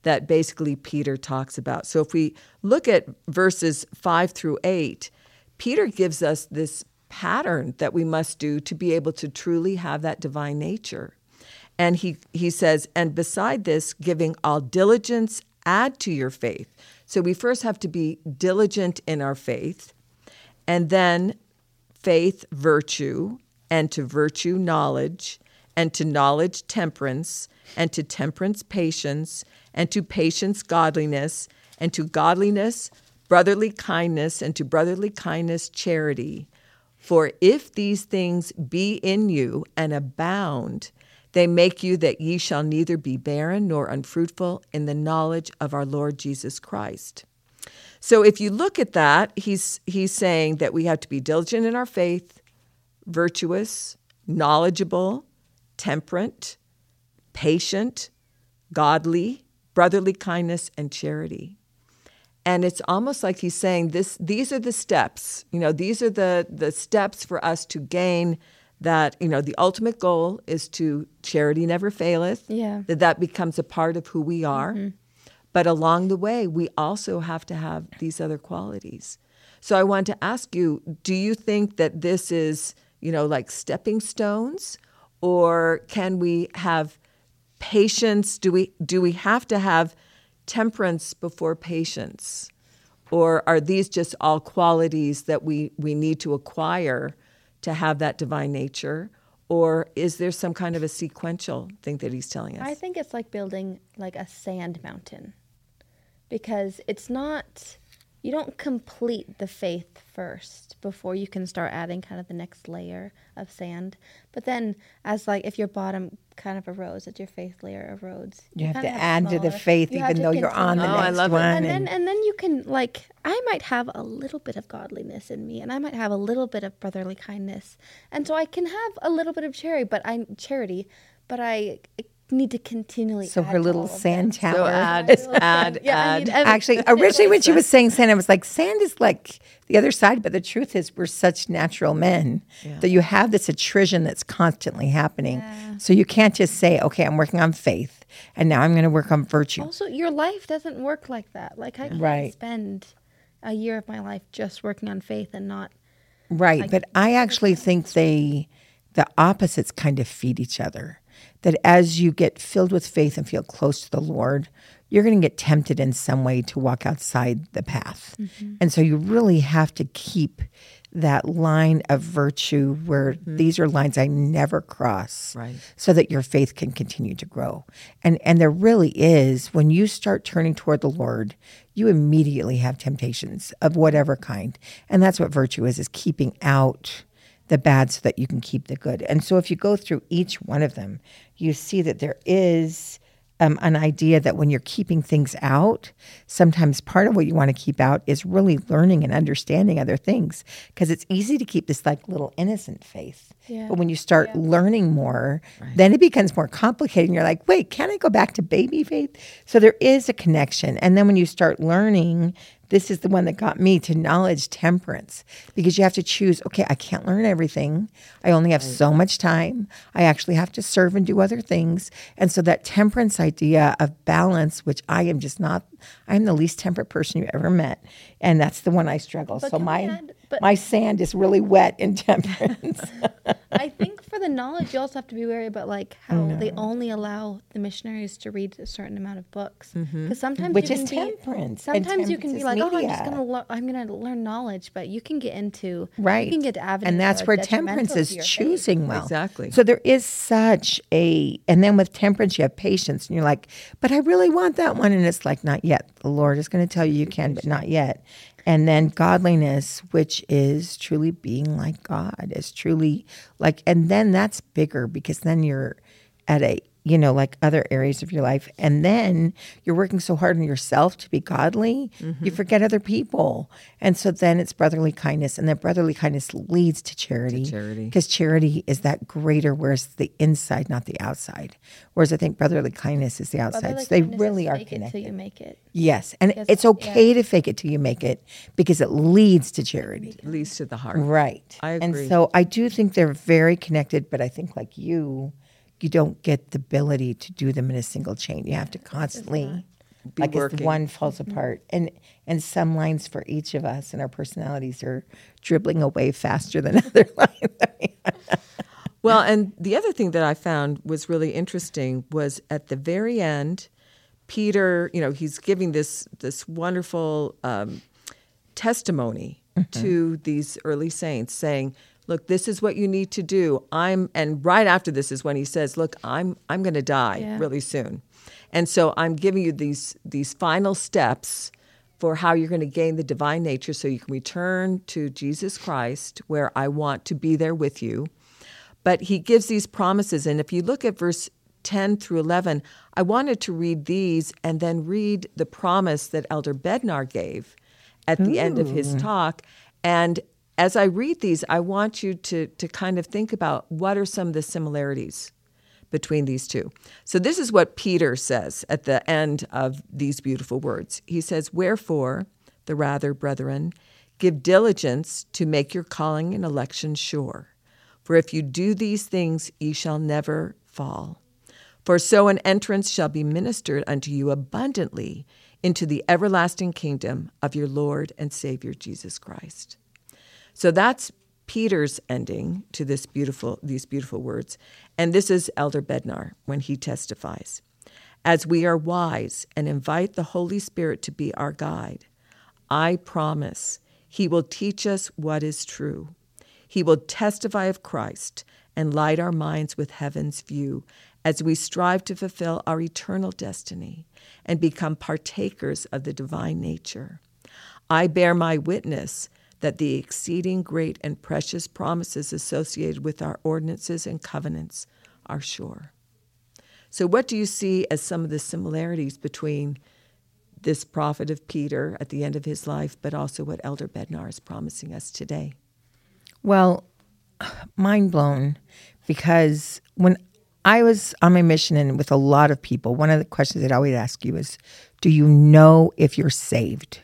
that basically Peter talks about. So if we look at verses five through eight, Peter gives us this pattern that we must do to be able to truly have that divine nature. And he, he says, and beside this, giving all diligence, add to your faith. So we first have to be diligent in our faith, and then faith, virtue, and to virtue, knowledge, and to knowledge, temperance, and to temperance, patience, and to patience, godliness, and to godliness, brotherly kindness, and to brotherly kindness, charity. For if these things be in you and abound, they make you that ye shall neither be barren nor unfruitful in the knowledge of our Lord Jesus Christ. So if you look at that, he's he's saying that we have to be diligent in our faith, virtuous, knowledgeable, temperate, patient, godly, brotherly kindness and charity. And it's almost like he's saying this these are the steps. You know, these are the the steps for us to gain that, you know, the ultimate goal is to charity never faileth. Yeah. That that becomes a part of who we are. Mm-hmm. But along the way, we also have to have these other qualities. So I want to ask you, do you think that this is you know, like stepping stones? Or can we have patience? Do we do we have to have temperance before patience? Or are these just all qualities that we, we need to acquire to have that divine nature? Or is there some kind of a sequential thing that he's telling us? I think it's like building like a sand mountain because it's not you don't complete the faith first before you can start adding kind of the next layer of sand. But then, as like if your bottom kind of erodes, as your faith layer erodes, You have to of add to the faith you even to though you're on the continue. Oh, I next love one. And then, and- and then you can like I might have a little bit of godliness in me, and I might have a little bit of brotherly kindness, and so I can have a little bit of charity, but I charity, but I need to continually. so add her to little all sand that. tower. so add, Little add, sand. Yeah, I add. every- Actually, originally when she was saying sand, I was like, sand is like the other side. But the truth is, we're such natural men that you have this attrition that's constantly happening. So you can't just say, okay, I'm working on faith and now I'm going to work on virtue. Also, your life doesn't work like that. Like I can't Right. spend a year of my life just working on faith and not. Right. But I actually think they, the opposites kind of feed each other. That as you get filled with faith and feel close to the Lord, you're going to get tempted in some way to walk outside the path. Mm-hmm. And so you really have to keep that line of virtue where mm-hmm. these are lines I never cross Right. so that your faith can continue to grow. And and there really is when you start turning toward the Lord, you immediately have temptations of whatever kind. And that's what virtue is is keeping out the bad so that you can keep the good. And so if you go through each one of them, you see that there is um, an idea that when you're keeping things out, sometimes part of what you want to keep out is really learning and understanding other things because it's easy to keep this like little innocent faith. Yeah. But when you start learning more, then it becomes more complicated. And you're like, wait, can I go back to baby faith? So there is a connection. And then when you start learning, this is the one that got me to knowledge temperance because you have to choose okay, I can't learn everything. I only have so much time. I actually have to serve and do other things. And so that temperance idea of balance, which I am just not, I'm the least temperate person you ever met. And that's the one I struggle. so my, add- but- my sand is really wet in temperance. I think for the knowledge, you also have to be wary about like how they only allow the missionaries to read a certain amount of books mm-hmm. because sometimes Which you is can be- temperance, and Sometimes you can be is like, oh, I'm just gonna lear- I'm gonna learn knowledge, but you can get into Right. You can get to avenues and that's where temperance is your faith. choosing well. Exactly. So there is such a, and then with temperance, you have patience, and you're like, but I really want that one. And it's like, not yet. The Lord is going to tell you you can, but not yet. And then godliness, which is truly being like God, is truly like, and then that's bigger because then you're at a, you know, like other areas of your life. And then you're working so hard on yourself to be godly, you mm-hmm. forget other people. And so then it's brotherly kindness. And then brotherly kindness leads to charity. charity. Because charity is that greater, whereas the inside, not the outside. Whereas I think brotherly kindness is the outside. Brotherly so they really are fake it till connected. you make it. Yes. And Because- it's okay to fake it till you make it because it leads to charity. leads to the heart. Right. I agree. And so I do think they're very connected, but I think like you, you don't get the ability to do them in a single chain. You have to constantly Be like as working. one falls apart. And and some lines for each of us and our personalities are dribbling away faster than other lines. Well, and the other thing that I found was really interesting was at the very end, Peter, you know, he's giving this this wonderful um, testimony to these early saints, saying, "Look, this is what you need to do." I'm, and right after this is when he says, "Look, I'm I'm going to die Yeah. really soon, and so I'm giving you these these final steps." For how you're going to gain the divine nature so you can return to Jesus Christ, where I want to be there with you. But he gives these promises. And if you look at verse 10 through 11, I wanted to read these and then read the promise that Elder Bednar gave at the end of his talk. And as I read these, I want you to, to kind of think about what are some of the similarities between these two. So, this is what Peter says at the end of these beautiful words. He says, Wherefore, the rather, brethren, give diligence to make your calling and election sure. For if you do these things, ye shall never fall. For so an entrance shall be ministered unto you abundantly into the everlasting kingdom of your Lord and Savior Jesus Christ. So that's Peter's ending to this beautiful these beautiful words. And this is Elder Bednar when he testifies. As we are wise and invite the Holy Spirit to be our guide, I promise he will teach us what is true. He will testify of Christ and light our minds with heaven's view as we strive to fulfill our eternal destiny and become partakers of the divine nature. I bear my witness that the exceeding great and precious promises associated with our ordinances and covenants are sure. So, what do you see as some of the similarities between this prophet of Peter at the end of his life, but also what Elder Bednar is promising us today? Well, mind blown because when I was on my mission and with a lot of people, one of the questions I'd always ask you is, do you know if you're saved?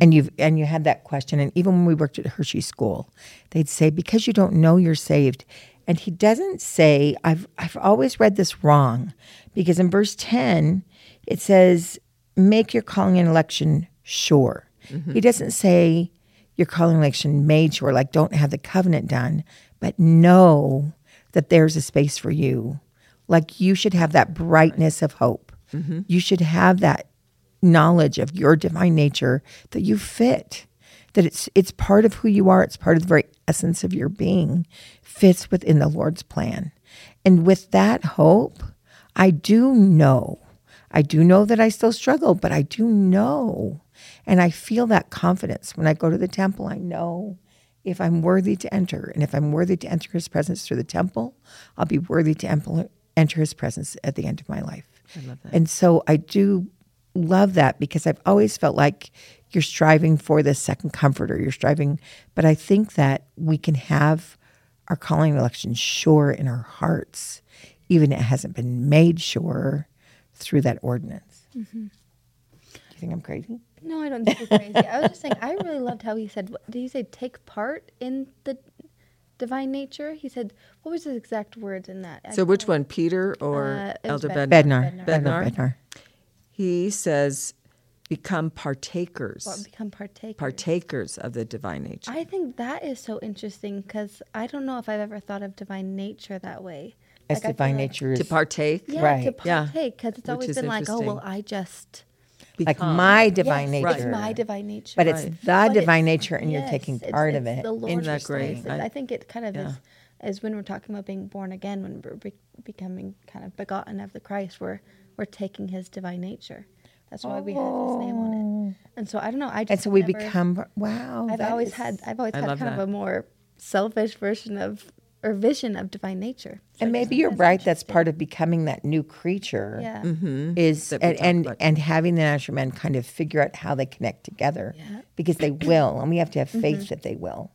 And you've and you had that question, and even when we worked at Hershey School, they'd say because you don't know you're saved, and he doesn't say I've I've always read this wrong, because in verse ten it says make your calling and election sure. Mm-hmm. He doesn't say your calling and election made sure, like don't have the covenant done, but know that there's a space for you. Like you should have that brightness of hope. Mm-hmm. You should have that knowledge of your divine nature that you fit. That it's it's part of who you are, it's part of the very essence of your being, fits within the Lord's plan. And with that hope, I do know. I do know that I still struggle, but I do know. And I feel that confidence when I go to the temple. I know if I'm worthy to enter, and if I'm worthy to enter his presence through the temple, I'll be worthy to enter his presence at the end of my life. I love that. And so I do love that because I've always felt like you're striving for this second comforter. You're striving, but I think that we can have our calling election sure in our hearts, even it hasn't been made sure through that ordinance. Do you think I'm crazy? No, I don't think you're crazy. I was just saying, I really loved how he said, did he say take part in the divine nature? He said, what was his exact words in that? I So, which one, Peter or Uh, Elder Bed- Bednar? Bednar. Bednar. Bednar? Bednar. He says, become partakers, Or become partakers. partakers of the divine nature. I think that is so interesting because I don't know if I've ever thought of divine nature that way. As Like, I feel divine like- nature is to partake, Yeah, Right. to partake because it's Which always been like, oh well. I just like my divine yes, nature. It's my divine nature, But it's the But divine it's- nature and you're yes, taking it's- part of it's it. The Lord's that great? I- I, think it kind of Yeah. is, is when we're talking about being born again, when we're be- becoming kind of begotten of the Christ, we're we're taking His divine nature. That's why we have His name on it. Oh. And so I don't know. I just Oh. And so we never- become wow. I've always is- had I've always I had love kind of a more selfish version of or vision of divine nature. So and maybe you're that's right. That's part of becoming that new creature. Yeah. Mm-hmm. Is That we and and, about. and having the natural men kind of figure out how they connect together Yeah. because they will, and we have to have faith mm-hmm. that they will.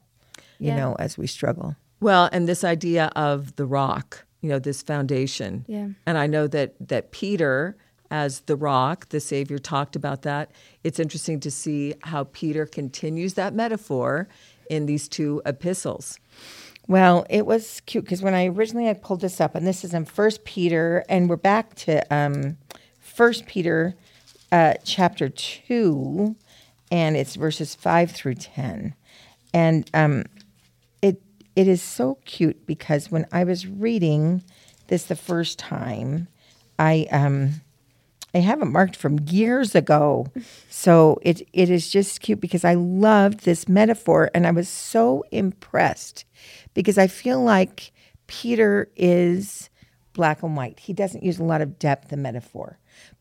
You Yeah. know, as we struggle. Well, and this idea of the rock, you know, this foundation. Yeah. And I know that that Peter as the rock, the Savior talked about that. It's interesting to see how Peter continues that metaphor in these two epistles. Well, it was cute because when I originally I pulled this up, and this is in First Peter, and we're back to um, First Peter, uh, chapter two, and it's verses five through ten, and um, it is so cute because when I was reading this the first time, I um, I have it marked from years ago. So it it is just cute because I loved this metaphor and I was so impressed because I feel like Peter is black and white. He doesn't use a lot of depth in metaphor.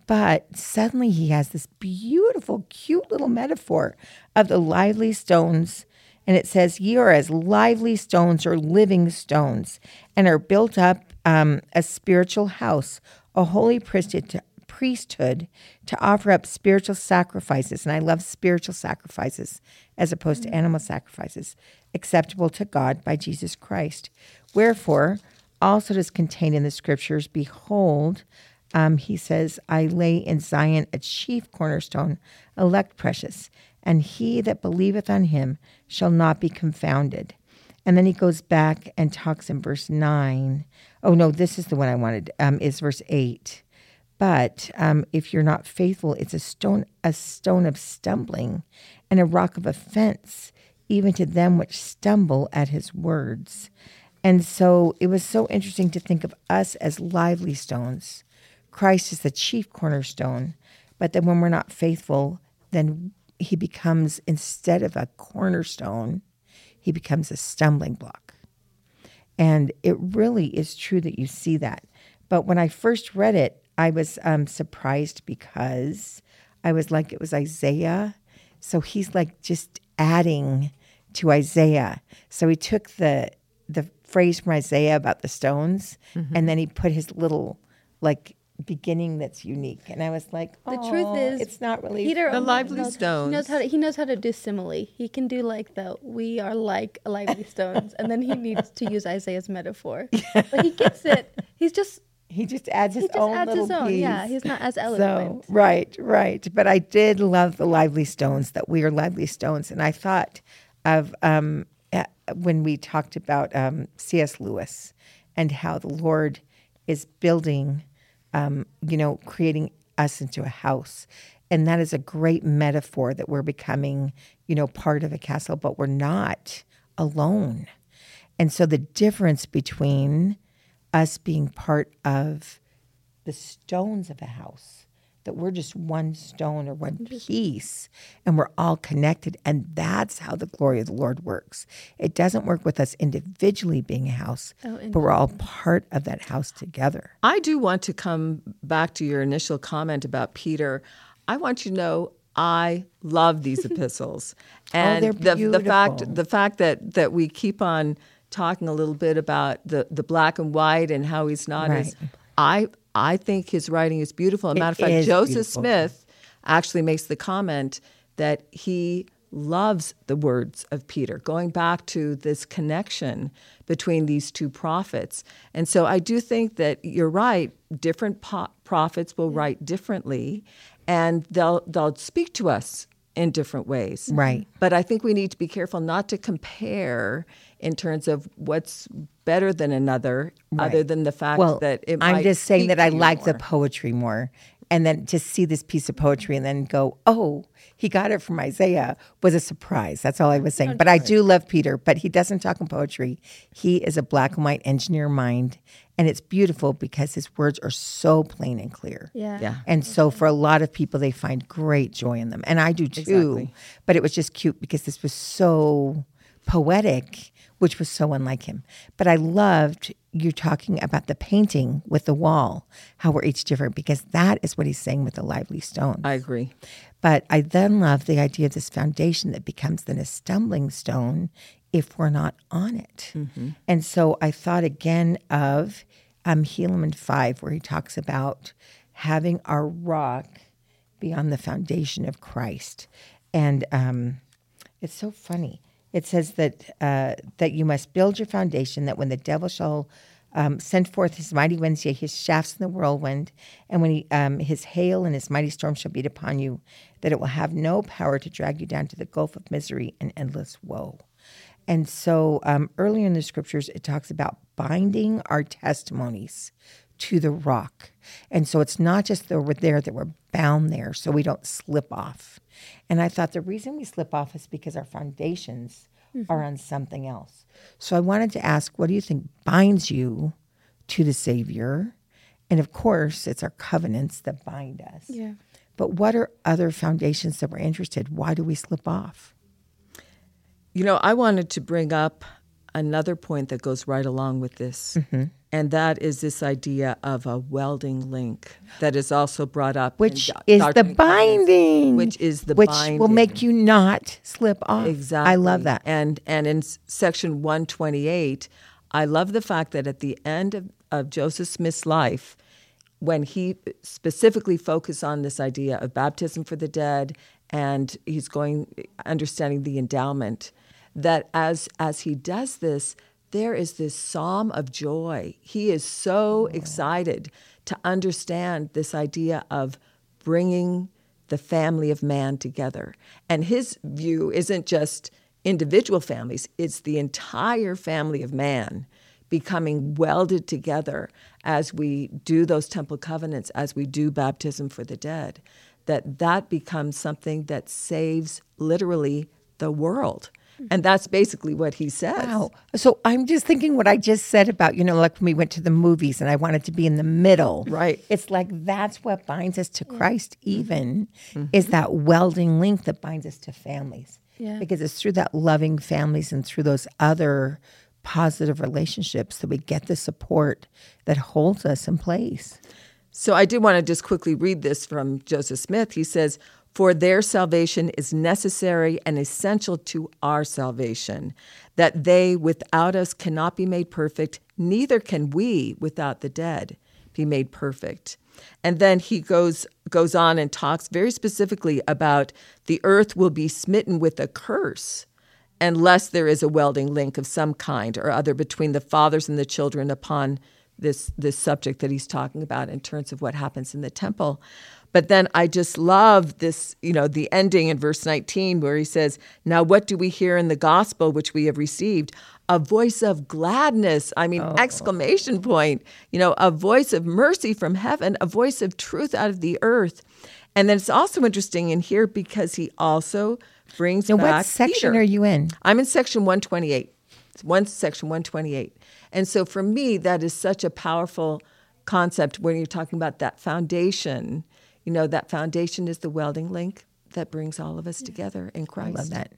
But suddenly he has this beautiful, cute little metaphor of the lively stones. And it says, Ye are as lively stones or living stones, and are built up um, a spiritual house, a holy priesthood to, priesthood to offer up spiritual sacrifices. And I love spiritual sacrifices as opposed to animal sacrifices, acceptable to God by Jesus Christ. Wherefore, also it is contained in the scriptures, Behold, um, he says, I lay in Zion a chief cornerstone, elect precious, and he that believeth on him shall not be confounded. And then he goes back and talks in verse 9. Oh, no, this is the one I wanted, um, is verse 8. But um, if you're not faithful, it's a stone, a stone of stumbling and a rock of offense, even to them which stumble at his words. And so it was so interesting to think of us as lively stones. Christ is the chief cornerstone, but then when we're not faithful, then he becomes, instead of a cornerstone, he becomes a stumbling block. And it really is true that you see that. But when I first read it, I was um, surprised because I was like, it was Isaiah. So he's like just adding to Isaiah. So he took the the phrase from Isaiah about the stones, Mm-hmm. and then he put his little like beginning that's unique. And I was like, The truth is, it's not really Peter. The lively knows, He stones. knows how to. He knows how to do simile. He can do like the "we are like lively stones," and then he needs to use Isaiah's metaphor. But he gets it. He's just He just adds his he just own adds little his own. piece. Yeah, he's not as So eloquent. right, right. But I did love the lively stones that we are lively stones, and I thought of um, uh, when we talked about um, C.S. Lewis and how the Lord is building, um, you know, creating us into a house, and that is a great metaphor that we're becoming, you know, part of a castle, but we're not alone. And so the difference between us being part of the stones of a house, that we're just one stone or one piece and we're all connected. And that's how the glory of the Lord works. It doesn't work with us individually being a house, but we're all part of that house together. I do want to come back to your initial comment about Peter. I want you to know I love these epistles, and they're the the fact the fact that that we keep on talking a little bit about the the black and white and how he's not as I I think his writing is beautiful. As a matter of fact, Joseph beautiful. Smith actually makes the comment that he loves the words of Peter, going back to this connection between these two prophets. And so I do think that you're right, different po- prophets will write differently and they'll they'll speak to us in different ways. Right. But I think we need to be careful not to compare in terms of what's better than another other than the fact Well, that it I'm might just saying that I you like the poetry more. And then to see this piece of poetry and then go, oh, he got it from Isaiah was a surprise. That's all I was saying. But I do love Peter, but he doesn't talk in poetry. He is a black and white engineer mind. And it's beautiful because his words are so plain and clear. Yeah. Yeah. And so for a lot of people, they find great joy in them. And I do too. Exactly. But it was just cute because this was so poetic, which was so unlike him. But I loved you talking about the painting with the wall, how we're each different, because that is what he's saying with the lively stone. I agree. But I then love the idea of this foundation that becomes then a stumbling stone if we're not on it. And so I thought again of um, Helaman 5, where he talks about having our rock be on the foundation of Christ. And um, it's so funny. It says that uh, that you must build your foundation, that when the devil shall um, send forth his mighty winds, yea, his shafts in the whirlwind, and when he, um, his hail and his mighty storm shall beat upon you, that it will have no power to drag you down to the gulf of misery and endless woe. And so um, earlier in the scriptures, it talks about binding our testimonies to the rock. And so it's not just that we're there, that we're bound there so we don't slip off. And I thought the reason we slip off is because our foundations are on something else. So I wanted to ask, what do you think binds you to the Savior? And of course, it's our covenants that bind us. Yeah. But what are other foundations that we're interested? Why do we slip off? You know, I wanted to bring up another point that goes right along with this, Mm-hmm. And that is this idea of a welding link that is also brought up, Which Do- is the binding. which is the which binding. will make you not slip off. Exactly. I love that. And and in section 128, I love the fact that at the end of, of Joseph Smith's life, when he specifically focused on this idea of baptism for the dead and he's going understanding the endowment, that as as he does this, there is this psalm of joy. He is so excited to understand this idea of bringing the family of man together. And his view isn't just individual families, it's the entire family of man becoming welded together as we do those temple covenants, as we do baptism for the dead. That that becomes something that saves literally the world. And that's basically what he says. Wow. So I'm just thinking what I just said about, you know, like when we went to the movies and I wanted to be in the middle. Right. It's like that's what binds us to Christ, Mm-hmm. even, is that welding link that binds us to families. Yeah. Because it's through that loving families and through those other positive relationships that we get the support that holds us in place. So I did want to just quickly read this from Joseph Smith. He says, For their salvation is necessary and essential to our salvation, that they without us cannot be made perfect, neither can we without the dead be made perfect. And then he goes goes on and talks very specifically about the earth will be smitten with a curse unless there is a welding link of some kind or other between the fathers and the children upon this this subject that he's talking about in terms of what happens in the temple. But then I just love this, you know, the ending in verse 19 where he says, Now what do we hear in the gospel which we have received? A voice of gladness. I mean, oh. exclamation point. You know, a voice of mercy from heaven, a voice of truth out of the earth. And then it's also interesting in here because he also brings Now, back what section Peter. are you in? I'm in section 128. It's one section 128. And so for me, that is such a powerful concept when you're talking about that foundation. You know, that foundation is the welding link that brings all of us together in Christ. I Christ. love that.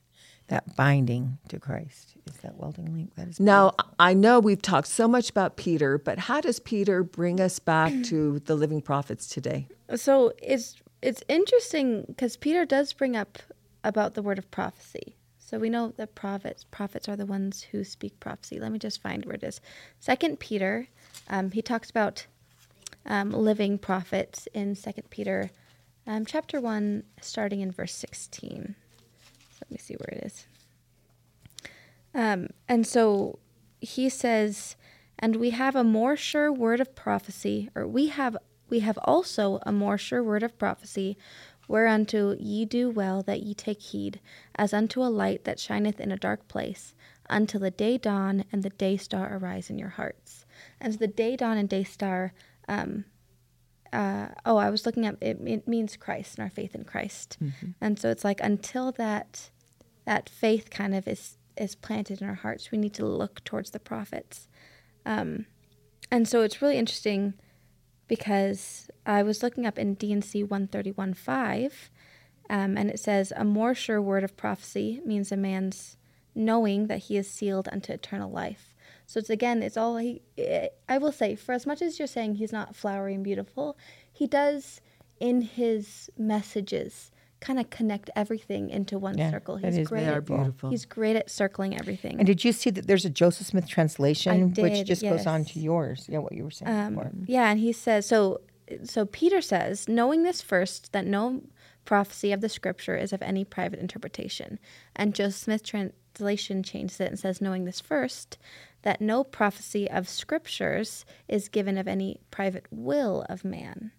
That binding to Christ is that welding link. That is Now, I know we've talked so much about Peter, but how does Peter bring us back to the living prophets today? So it's it's interesting because Peter does bring up about the word of prophecy. So we know that prophets prophets are the ones who speak prophecy. Let me just find where it is. Second Peter, um, he talks about um, living prophets in Second Peter, um, chapter one, starting in verse sixteen. So let me see where it is. Um, and so he says, and we have a more sure word of prophecy, or we have we have also a more sure word of prophecy, whereunto ye do well that ye take heed, as unto a light that shineth in a dark place, until the day dawn and the day star arise in your hearts. And the day dawn and day star, um, uh, oh, I was looking up. It, it means Christ and our faith in Christ, and so it's like until that that faith kind of is is planted in our hearts, we need to look towards the prophets. Um, and so it's really interesting because I was looking up in D&C 131.5, um, and it says, A more sure word of prophecy means a man's knowing that he is sealed unto eternal life. So it's again, it's all he, I will say, for as much as you're saying he's not flowery and beautiful, he does in his messages kind of connect everything into one Yeah, circle. He's is great. very at- beautiful. He's great at circling everything. And did you see that there's a Joseph Smith translation which did, just goes on to yours? Yeah, what you were saying Um, before. yeah, and he says so. So Peter says, knowing this first, that no prophecy of the scripture is of any private interpretation, and Joseph Smith translation changes it and says, knowing this first, that no prophecy of scriptures is given of any private will of man.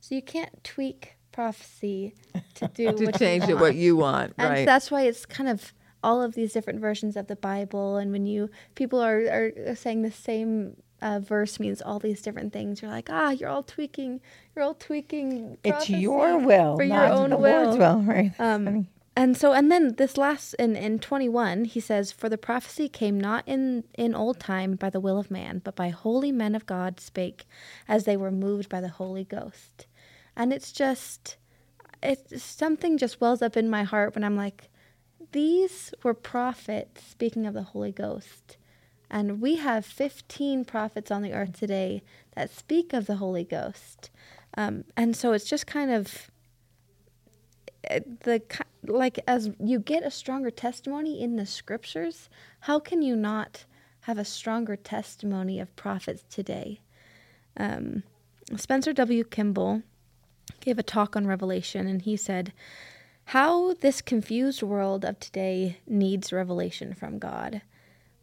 So you can't tweak prophecy to do To what change you it what want. you want, And right? that's why it's kind of all of these different versions of the Bible. And when you people are, are saying the same uh, verse means all these different things, you're like, ah, you're all tweaking, you're all tweaking. It's your will, for your not own the will. Lord's will, right? That's Um, funny. And so, and then this last in, in 21, he says, For the prophecy came not in, in old time by the will of man, but by holy men of God spake, as they were moved by the Holy Ghost. And it's just, it's something just wells up in my heart when I'm like, these were prophets speaking of the Holy Ghost. And we have 15 prophets on the earth today that speak of the Holy Ghost. Um, and so it's just kind of the like as you get a stronger testimony in the scriptures, how can you not have a stronger testimony of prophets today? Um, Spencer W. Kimball gave a talk on Revelation, and he said, How this confused world of today needs revelation from God.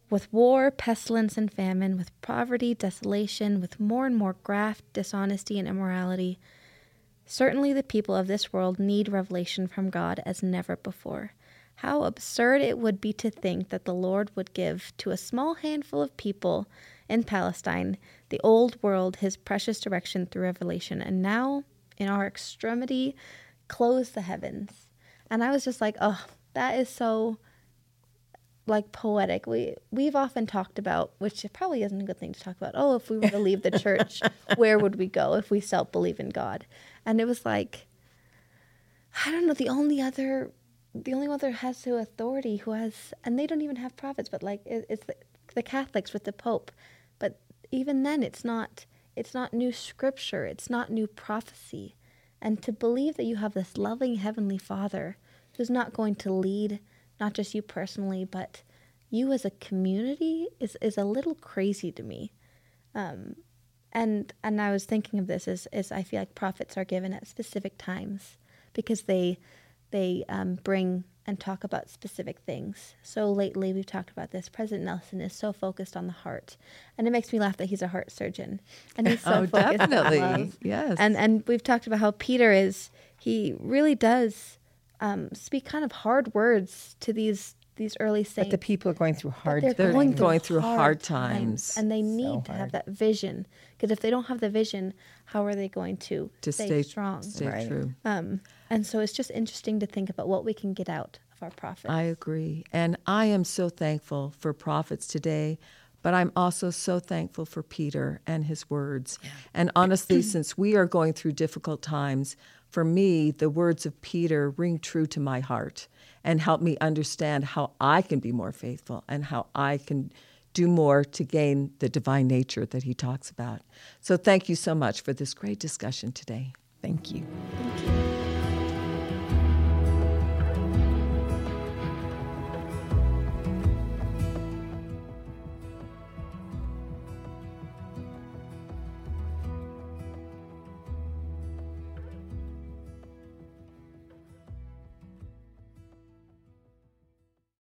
With war, pestilence, and famine, with poverty, desolation, with more and more graft, dishonesty, and immorality, certainly the people of this world need revelation from God as never before. How absurd it would be to think that the Lord would give to a small handful of people in Palestine the old world his precious direction through revelation, and now, in our extremity, close the heavens. And I was just like, oh, that is so like poetic. We we've often talked about, which probably isn't a good thing to talk about. Oh, if we were to leave the church, where would we go if we still believe in God? And it was like, I don't know. The only other, the only one that has the authority who has, and they don't even have prophets, but like it, it's the, the Catholics with the Pope. But even then, it's not. It's not new scripture. It's not new prophecy. And to believe that you have this loving heavenly Father who's not going to lead not just you personally, but you as a community is, is a little crazy to me. Um, and and I was thinking of this as, as I feel like prophets are given at specific times because they they um, bring and talk about specific things. So lately we've talked about this. President Nelson is so focused on the heart, and it makes me laugh that he's a heart surgeon, and he's so oh, focused definitely. on love. Yes, And and we've talked about how Peter is he really does um, speak kind of hard words to these these early saints. But the people are going through hard they're They're going, going through, through hard times. and they So need to have that vision. Because if they don't have the vision, how are they going to, to stay, stay strong? Stay Right. true. Um, and so it's just interesting to think about what we can get out of our prophets. I agree. And I am so thankful for prophets today, but I'm also so thankful for Peter and his words. And honestly, since we are going through difficult times, for me, the words of Peter ring true to my heart and help me understand how I can be more faithful and how I can do more to gain the divine nature that he talks about. So thank you so much for this great discussion today. Thank you.